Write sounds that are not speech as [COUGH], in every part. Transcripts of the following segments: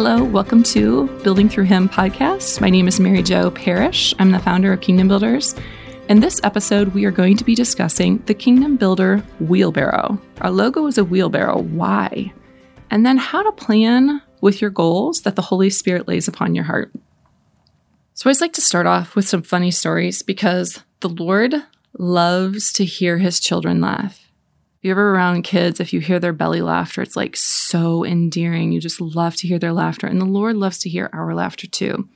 Hello, welcome to Building Through Him podcast. My name is Mary Jo Parrish. I'm the founder of Kingdom Builders. In this episode, we are going to be discussing the Kingdom Builder wheelbarrow. Our logo is a wheelbarrow. Why? And then how to plan with your goals that the Holy Spirit lays upon your heart. So, I always like to start off with some funny stories because the Lord loves to hear his children laugh. You're ever around kids, if you hear their belly laughter, it's like so endearing. You just love to hear their laughter. And the Lord loves to hear our laughter too.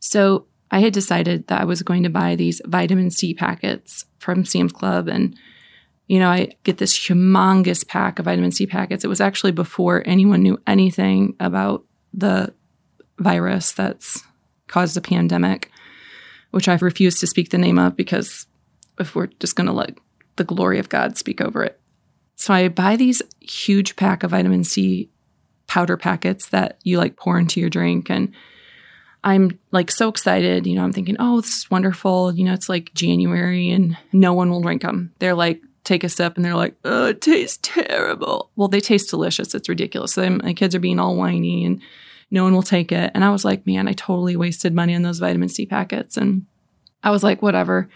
So I had decided that I was going to buy these vitamin C packets from Sam's Club. And, you know, I get this humongous pack of vitamin C packets. It was actually before anyone knew anything about the virus that's caused a pandemic, which I've refused to speak the name of because if we're just going to let the glory of God speak over it. So I buy these huge pack of vitamin C powder packets that you like pour into your drink and I'm like so excited, you know, I'm thinking, "Oh, this is wonderful. You know, it's like January and no one will drink them." They're like take a sip and they're like, "Oh, it tastes terrible." Well, they taste delicious. It's ridiculous. So my kids are being all whiny and no one will take it. And I was like, "Man, I totally wasted money on those vitamin C packets." And I was like, "Whatever."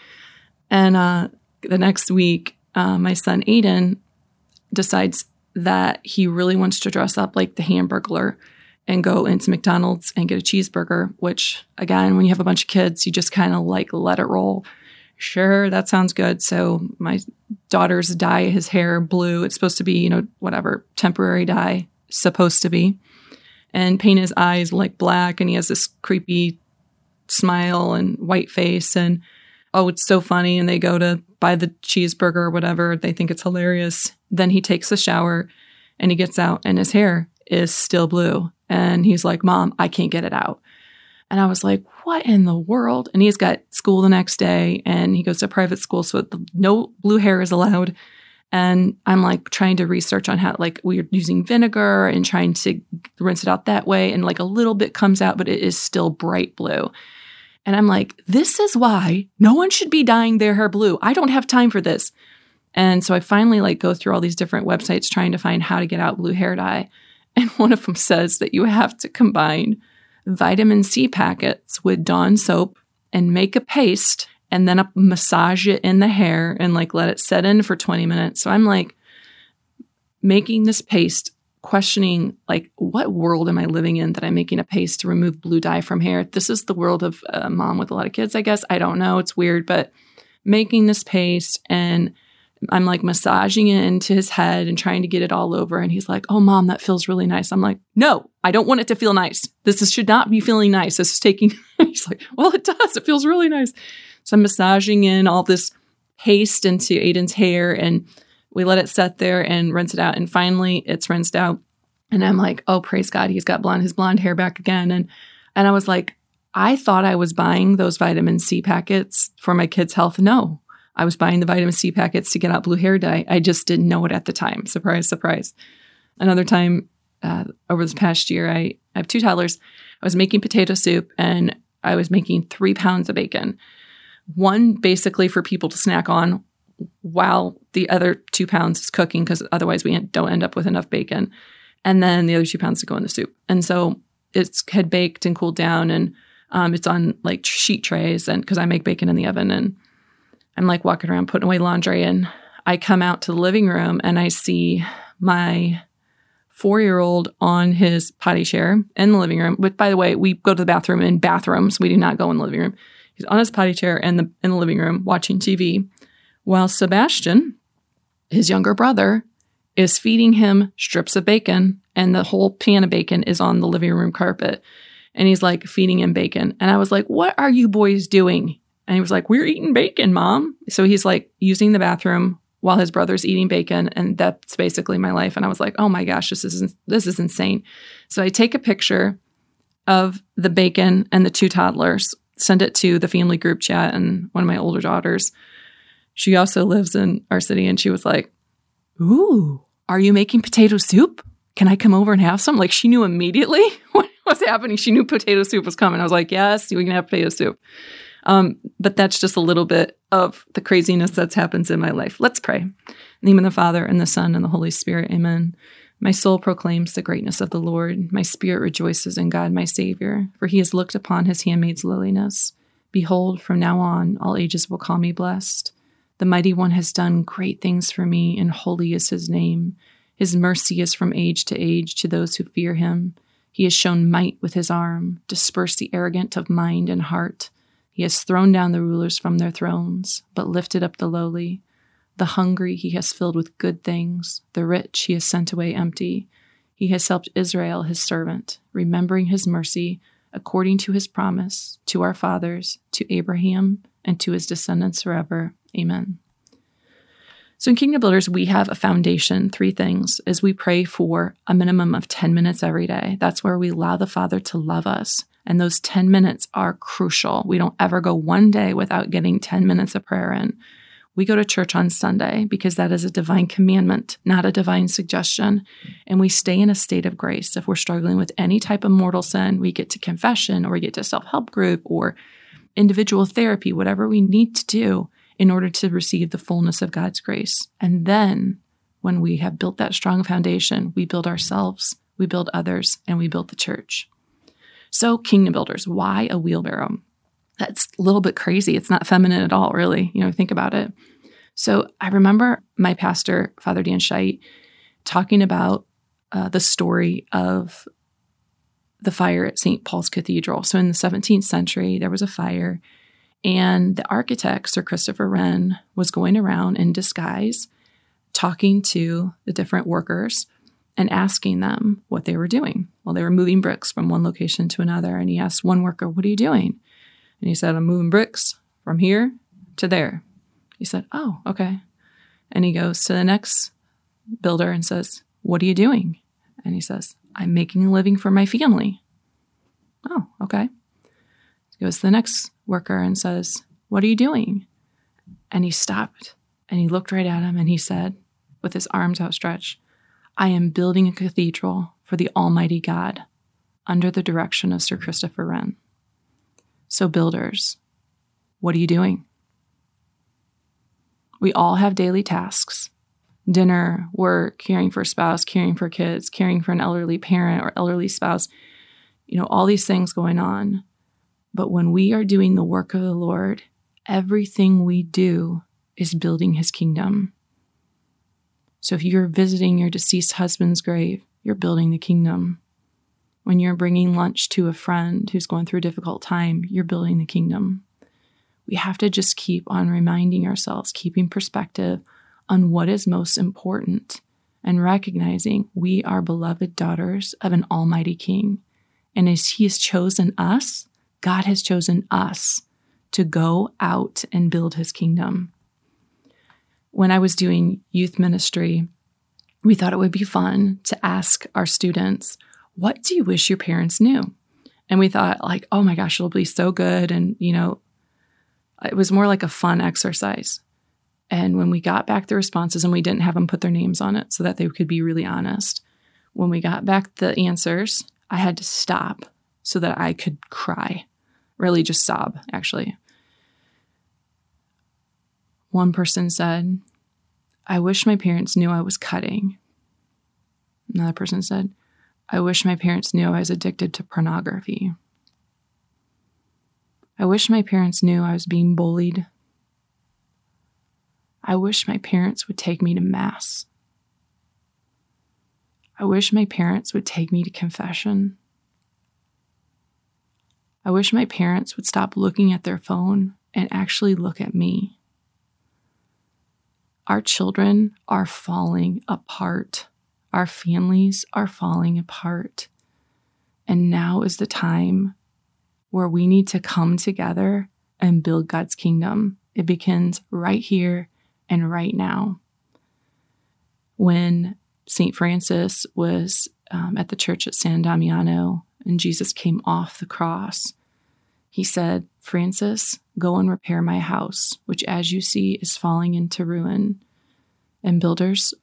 And uh, the next week, uh, my son Aiden decides that he really wants to dress up like the Hamburglar and go into McDonald's and get a cheeseburger, which again, when you have a bunch of kids, you just kind of like let it roll. Sure, that sounds good. So my daughter's dye his hair blue. It's supposed to be, you know, whatever, temporary dye, supposed to be. And paint his eyes like black and he has this creepy smile and white face and oh, it's so funny. And they go to buy the cheeseburger or whatever. They think it's hilarious. Then he takes a shower and he gets out and his hair is still blue. And he's like, Mom, I can't get it out. And I was like, what in the world? And he's got school the next day and he goes to private school. So no blue hair is allowed. And I'm like trying to research on how, like, we're using vinegar and trying to rinse it out that way. And like a little bit comes out, but it is still bright blue. And I'm like, this is why no one should be dyeing their hair blue. I don't have time for this. And so I finally like go through all these different websites trying to find how to get out blue hair dye. [LAUGHS] And one of them says that you have to combine vitamin C packets with Dawn soap and make a paste and then massage it in the hair and like let it set in for 20 minutes. So I'm like making this paste questioning like what world am i living in that i'm making a paste to remove blue dye from hair this is the world of a mom with a lot of kids i guess i don't know it's weird but making this paste and i'm like massaging it into his head and trying to get it all over and he's like oh mom that feels really nice i'm like no i don't want it to feel nice this is, should not be feeling nice this is taking [LAUGHS] he's like well it does it feels really nice so i'm massaging in all this paste into aiden's hair and we let it set there and rinse it out. And finally, it's rinsed out. And I'm like, oh, praise God, he's got blonde, his blonde hair back again. And and I was like, I thought I was buying those vitamin C packets for my kids' health. No, I was buying the vitamin C packets to get out blue hair dye. I just didn't know it at the time. Surprise, surprise. Another time uh, over this past year, I, I have two toddlers. I was making potato soup and I was making three pounds of bacon. One basically for people to snack on, while the other two pounds is cooking because otherwise we don't end up with enough bacon. And then the other two pounds to go in the soup. And so it's had baked and cooled down and um, it's on like sheet trays and because I make bacon in the oven and I'm like walking around putting away laundry and I come out to the living room and I see my four year old on his potty chair in the living room. But by the way, we go to the bathroom in bathrooms. We do not go in the living room. He's on his potty chair in the in the living room watching TV while Sebastian, his younger brother, is feeding him strips of bacon and the whole pan of bacon is on the living room carpet. And he's like feeding him bacon. And I was like, What are you boys doing? And he was like, We're eating bacon, mom. So he's like using the bathroom while his brother's eating bacon. And that's basically my life. And I was like, Oh my gosh, this is, this is insane. So I take a picture of the bacon and the two toddlers, send it to the family group chat and one of my older daughters she also lives in our city and she was like, Ooh, are you making potato soup? Can I come over and have some? Like she knew immediately [LAUGHS] [LAUGHS] was happening. She knew potato soup was coming. I was like, Yes, we can have potato soup. Um, but that's just a little bit of the craziness that happens in my life. Let's pray. In the name of the Father and the Son and the Holy Spirit. Amen. My soul proclaims the greatness of the Lord. My spirit rejoices in God, my Savior, for he has looked upon his handmaid's lowliness. Behold, from now on, all ages will call me blessed. The mighty one has done great things for me, and holy is his name. His mercy is from age to age to those who fear him. He has shown might with his arm, dispersed the arrogant of mind and heart. He has thrown down the rulers from their thrones, but lifted up the lowly. The hungry he has filled with good things, the rich he has sent away empty. He has helped Israel, his servant, remembering his mercy according to his promise to our fathers, to Abraham, and to his descendants forever. Amen. So in Kingdom Builders, we have a foundation, three things, is we pray for a minimum of 10 minutes every day. That's where we allow the Father to love us. And those 10 minutes are crucial. We don't ever go one day without getting 10 minutes of prayer in. We go to church on Sunday because that is a divine commandment, not a divine suggestion. And we stay in a state of grace. If we're struggling with any type of mortal sin, we get to confession or we get to self help group or individual therapy, whatever we need to do in order to receive the fullness of God's grace. And then when we have built that strong foundation, we build ourselves, we build others, and we build the church. So, kingdom builders, why a wheelbarrow? That's a little bit crazy. It's not feminine at all, really. You know, think about it. So I remember my pastor, Father Dan Scheit, talking about uh, the story of the fire at St. Paul's Cathedral. So in the 17th century, there was a fire, and the architect, Sir Christopher Wren, was going around in disguise talking to the different workers and asking them what they were doing. Well, they were moving bricks from one location to another. And he asked one worker, What are you doing? And he said, I'm moving bricks from here to there. He said, Oh, okay. And he goes to the next builder and says, What are you doing? And he says, I'm making a living for my family. Oh, okay. Goes to the next worker and says, What are you doing? And he stopped and he looked right at him and he said, with his arms outstretched, I am building a cathedral for the Almighty God under the direction of Sir Christopher Wren. So, builders, what are you doing? We all have daily tasks dinner, work, caring for a spouse, caring for kids, caring for an elderly parent or elderly spouse, you know, all these things going on. But when we are doing the work of the Lord, everything we do is building his kingdom. So if you're visiting your deceased husband's grave, you're building the kingdom. When you're bringing lunch to a friend who's going through a difficult time, you're building the kingdom. We have to just keep on reminding ourselves, keeping perspective on what is most important and recognizing we are beloved daughters of an almighty king. And as he has chosen us, God has chosen us to go out and build his kingdom. When I was doing youth ministry, we thought it would be fun to ask our students what do you wish your parents knew? And we thought, like, oh my gosh, it'll be so good. And, you know, it was more like a fun exercise. And when we got back the responses, and we didn't have them put their names on it so that they could be really honest, when we got back the answers, I had to stop so that I could cry, really just sob, actually. One person said, I wish my parents knew I was cutting. Another person said, I wish my parents knew I was addicted to pornography. I wish my parents knew I was being bullied. I wish my parents would take me to Mass. I wish my parents would take me to confession. I wish my parents would stop looking at their phone and actually look at me. Our children are falling apart. Our families are falling apart. And now is the time where we need to come together and build God's kingdom. It begins right here and right now. When St. Francis was um, at the church at San Damiano and Jesus came off the cross, he said, Francis, go and repair my house, which as you see is falling into ruin. And builders,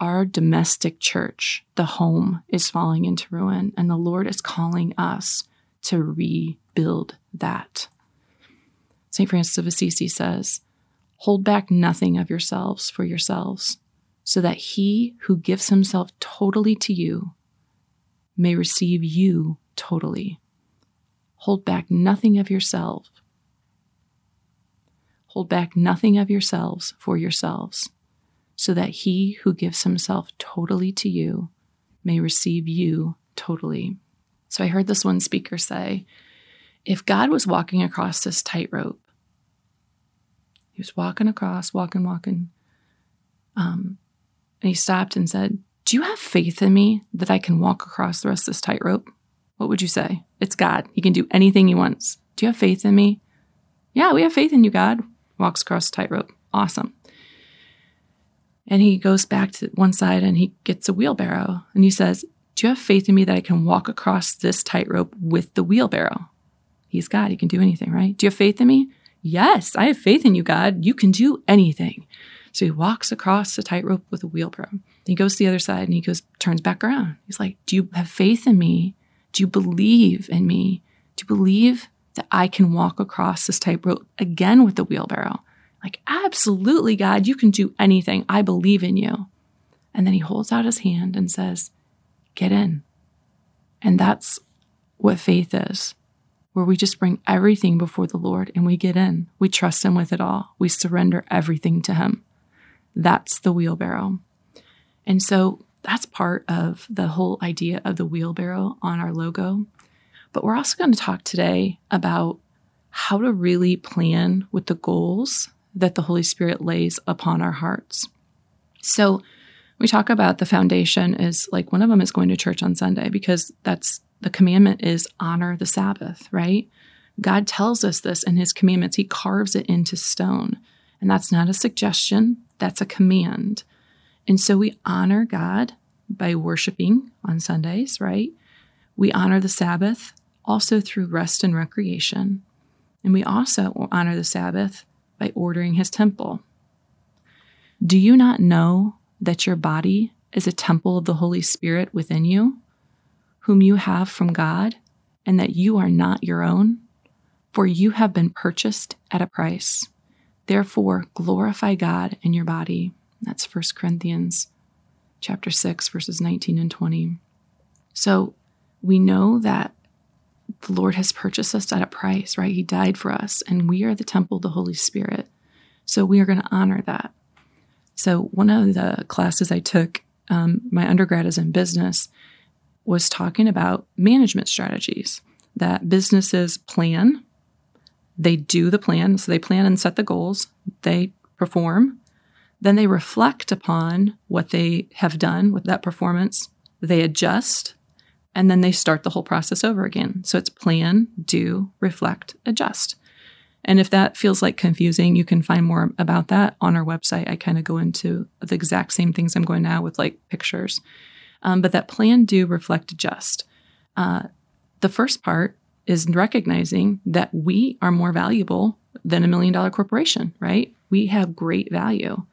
our domestic church, the home, is falling into ruin, and the Lord is calling us to rebuild that. St. Francis of Assisi says, Hold back nothing of yourselves for yourselves. so that he who gives himself totally to you may receive you totally. Hold back nothing of yourself. Hold back nothing of yourselves for yourselves, so that he who gives himself totally to you may receive you totally. So I heard this one speaker say if God was walking across this tightrope, he was walking across, walking, walking, um, and he stopped and said, Do you have faith in me that I can walk across the rest of this tightrope? What would you say? It's God. He can do anything he wants. Do you have faith in me? Yeah, we have faith in you, God. Walks across the tightrope. Awesome. And he goes back to one side and he gets a wheelbarrow and he says, Do you have faith in me that I can walk across this tightrope with the wheelbarrow? He's God. He can do anything, right? Do you have faith in me? Yes, I have faith in you, God. You can do anything. So he walks across the tightrope with a wheelbarrow. He goes to the other side and he goes, turns back around. He's like, Do you have faith in me? Do you believe in me? Do you believe that I can walk across this tightrope again with the wheelbarrow? Like, absolutely, God, you can do anything. I believe in you. And then he holds out his hand and says, Get in. And that's what faith is, where we just bring everything before the Lord and we get in. We trust Him with it all. We surrender everything to Him. That's the wheelbarrow. And so that's part of the whole idea of the wheelbarrow on our logo. But we're also going to talk today about how to really plan with the goals that the Holy Spirit lays upon our hearts. So we talk about the foundation is like one of them is going to church on Sunday because that's the commandment is honor the Sabbath, right? God tells us this in his commandments. He carves it into stone. And that's not a suggestion, that's a command. And so we honor God by worshiping on Sundays, right? We honor the Sabbath also through rest and recreation. And we also honor the Sabbath by ordering his temple. Do you not know that your body is a temple of the Holy Spirit within you, whom you have from God, and that you are not your own? For you have been purchased at a price. Therefore, glorify God in your body. That's 1 Corinthians chapter 6 verses 19 and 20. So, we know that the Lord has purchased us at a price, right? He died for us, and we are the temple of the Holy Spirit. So, we are going to honor that. So, one of the classes I took, um, my undergrad is in business, was talking about management strategies that businesses plan they do the plan. So they plan and set the goals, they perform, then they reflect upon what they have done with that performance, they adjust, and then they start the whole process over again. So it's plan, do, reflect, adjust. And if that feels like confusing, you can find more about that on our website. I kind of go into the exact same things I'm going now with like pictures. Um, but that plan, do, reflect, adjust. Uh, the first part is recognizing that we are more valuable than a million dollar corporation, right? We have great value.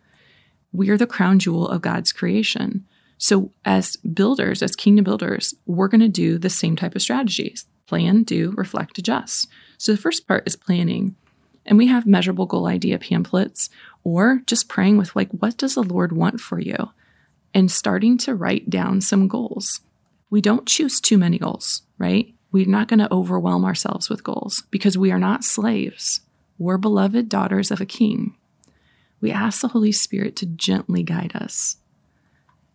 We are the crown jewel of God's creation. So, as builders, as kingdom builders, we're going to do the same type of strategies plan, do, reflect, adjust. So, the first part is planning. And we have measurable goal idea pamphlets or just praying with, like, what does the Lord want for you? And starting to write down some goals. We don't choose too many goals, right? We're not going to overwhelm ourselves with goals because we are not slaves. We're beloved daughters of a king. We ask the Holy Spirit to gently guide us.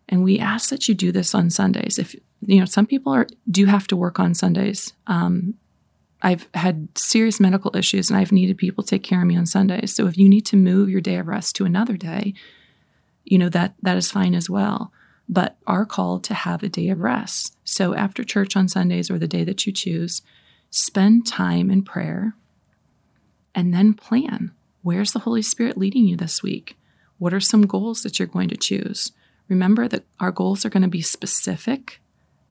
And we ask that you do this on Sundays. If you know, some people are do have to work on Sundays. Um, I've had serious medical issues and I've needed people to take care of me on Sundays. So if you need to move your day of rest to another day, you know that that is fine as well but are called to have a day of rest. So after church on Sundays or the day that you choose, spend time in prayer and then plan. Where's the Holy Spirit leading you this week? What are some goals that you're going to choose? Remember that our goals are going to be specific,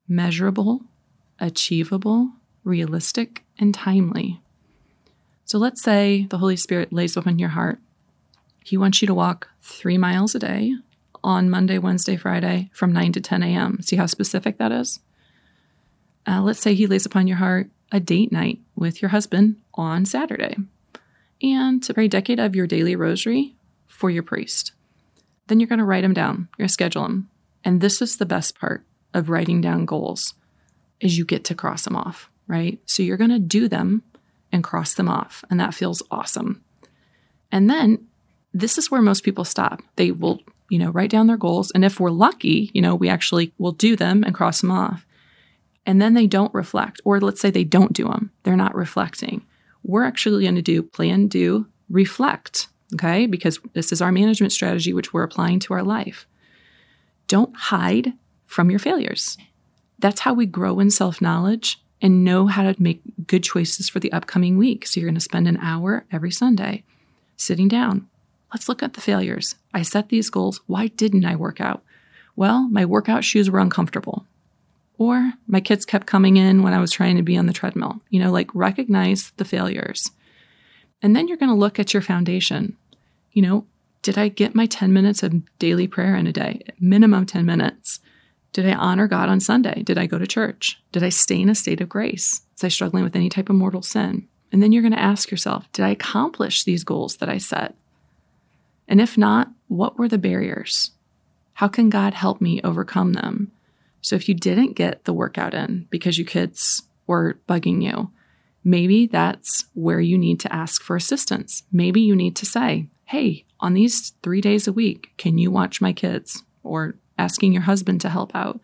measurable, achievable, realistic, and timely. So let's say the Holy Spirit lays upon your heart. He wants you to walk three miles a day on Monday, Wednesday, Friday from 9 to 10 a.m. See how specific that is? Uh, let's say he lays upon your heart a date night with your husband on Saturday and to pray decade of your daily rosary for your priest. then you're going to write them down. You're going to schedule them. And this is the best part of writing down goals is you get to cross them off, right? So you're going to do them and cross them off, and that feels awesome. And then this is where most people stop. They will, you know, write down their goals, and if we're lucky, you know, we actually will do them and cross them off. And then they don't reflect, or let's say they don't do them. They're not reflecting. We're actually going to do plan, do, reflect, okay? Because this is our management strategy, which we're applying to our life. Don't hide from your failures. That's how we grow in self knowledge and know how to make good choices for the upcoming week. So you're going to spend an hour every Sunday sitting down. Let's look at the failures. I set these goals. Why didn't I work out? Well, my workout shoes were uncomfortable. Or my kids kept coming in when I was trying to be on the treadmill. You know, like recognize the failures. And then you're going to look at your foundation. You know, did I get my 10 minutes of daily prayer in a day? Minimum 10 minutes. Did I honor God on Sunday? Did I go to church? Did I stay in a state of grace? Was I struggling with any type of mortal sin? And then you're going to ask yourself, did I accomplish these goals that I set? And if not, what were the barriers? How can God help me overcome them? So if you didn't get the workout in because your kids were bugging you, maybe that's where you need to ask for assistance. Maybe you need to say, hey, on these three days a week, can you watch my kids? Or asking your husband to help out.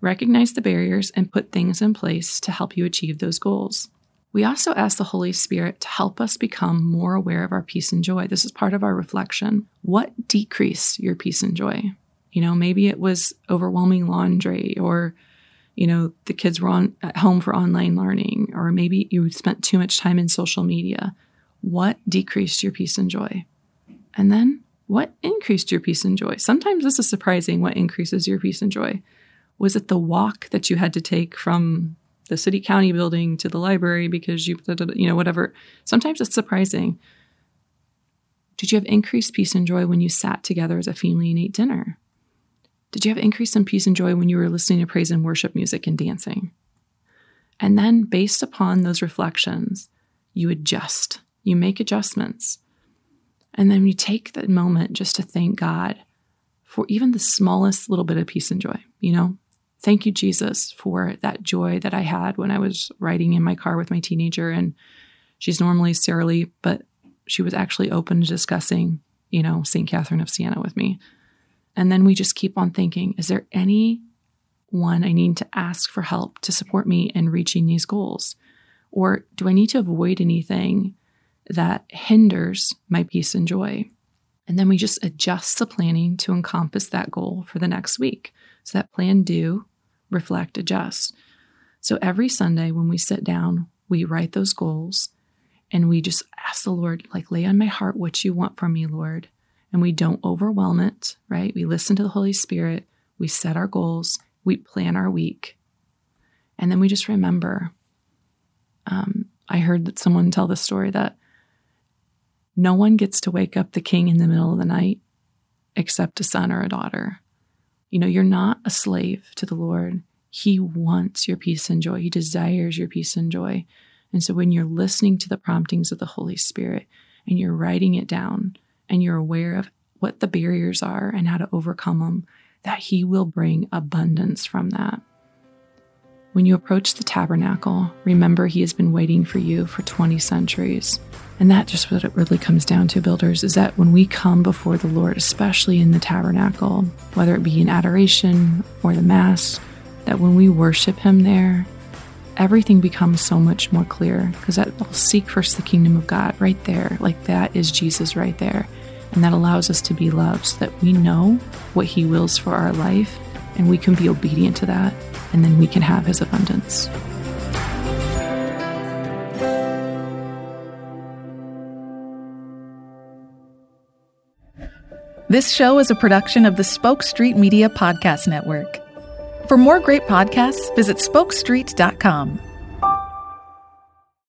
Recognize the barriers and put things in place to help you achieve those goals. We also ask the Holy Spirit to help us become more aware of our peace and joy. This is part of our reflection. What decreased your peace and joy? You know, maybe it was overwhelming laundry or you know, the kids were on at home for online learning or maybe you spent too much time in social media. What decreased your peace and joy? And then what increased your peace and joy? Sometimes this is surprising what increases your peace and joy. Was it the walk that you had to take from the city county building to the library because you, you know, whatever? Sometimes it's surprising. Did you have increased peace and joy when you sat together as a family and ate dinner? Did you have increase in peace and joy when you were listening to praise and worship music and dancing? And then, based upon those reflections, you adjust, you make adjustments. And then you take that moment just to thank God for even the smallest little bit of peace and joy, you know? Thank you, Jesus, for that joy that I had when I was riding in my car with my teenager. And she's normally surly, but she was actually open to discussing, you know, St. Catherine of Siena with me. And then we just keep on thinking, is there any one I need to ask for help to support me in reaching these goals? Or do I need to avoid anything that hinders my peace and joy. And then we just adjust the planning to encompass that goal for the next week. So that plan, do, reflect, adjust. So every Sunday when we sit down, we write those goals and we just ask the Lord, like, lay on my heart what you want from me, Lord. And we don't overwhelm it, right? We listen to the Holy Spirit, we set our goals, we plan our week. And then we just remember. Um, I heard that someone tell the story that no one gets to wake up the king in the middle of the night except a son or a daughter. You know, you're not a slave to the Lord. He wants your peace and joy, He desires your peace and joy. And so when you're listening to the promptings of the Holy Spirit and you're writing it down and you're aware of what the barriers are and how to overcome them, that He will bring abundance from that. When you approach the tabernacle, remember He has been waiting for you for 20 centuries. And that just what it really comes down to, builders, is that when we come before the Lord, especially in the tabernacle, whether it be in adoration or the Mass, that when we worship Him there, everything becomes so much more clear because that will seek first the kingdom of God right there. Like that is Jesus right there. And that allows us to be loved so that we know what He wills for our life and we can be obedient to that, and then we can have His abundance. This show is a production of the Spoke Street Media Podcast Network. For more great podcasts, visit spokestreet.com.